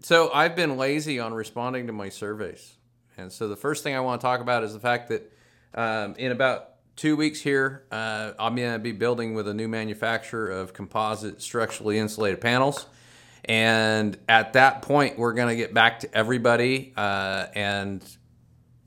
So I've been lazy on responding to my surveys. And so the first thing I want to talk about is the fact that um, in about two weeks here, uh, I'm going to be building with a new manufacturer of composite structurally insulated panels. And at that point, we're going to get back to everybody. Uh, and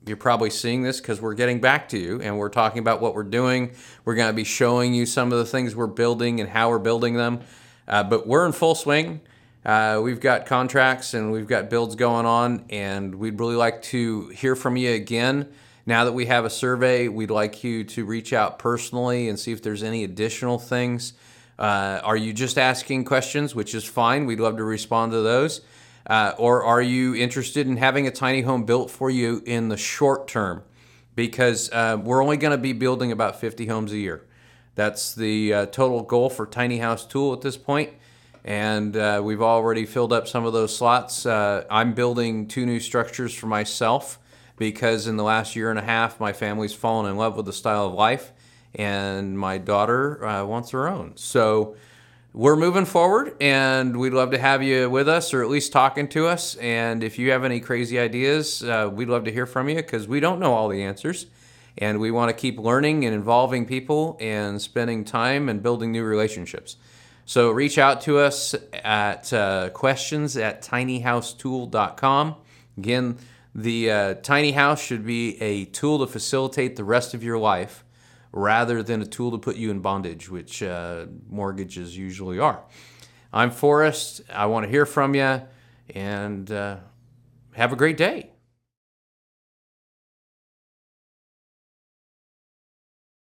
you're probably seeing this because we're getting back to you and we're talking about what we're doing. We're going to be showing you some of the things we're building and how we're building them. Uh, but we're in full swing. Uh, we've got contracts and we've got builds going on, and we'd really like to hear from you again. Now that we have a survey, we'd like you to reach out personally and see if there's any additional things. Uh, are you just asking questions, which is fine? We'd love to respond to those. Uh, or are you interested in having a tiny home built for you in the short term? Because uh, we're only going to be building about 50 homes a year. That's the uh, total goal for Tiny House Tool at this point and uh, we've already filled up some of those slots. Uh, I'm building two new structures for myself because in the last year and a half, my family's fallen in love with the style of life, and my daughter uh, wants her own. So we're moving forward, and we'd love to have you with us or at least talking to us. And if you have any crazy ideas, uh, we'd love to hear from you because we don't know all the answers. And we want to keep learning and involving people and spending time and building new relationships. So reach out to us at uh, questions at tinyhousetool.com. Again, the uh, tiny house should be a tool to facilitate the rest of your life rather than a tool to put you in bondage, which uh, mortgages usually are. I'm Forrest. I want to hear from you and uh, have a great day.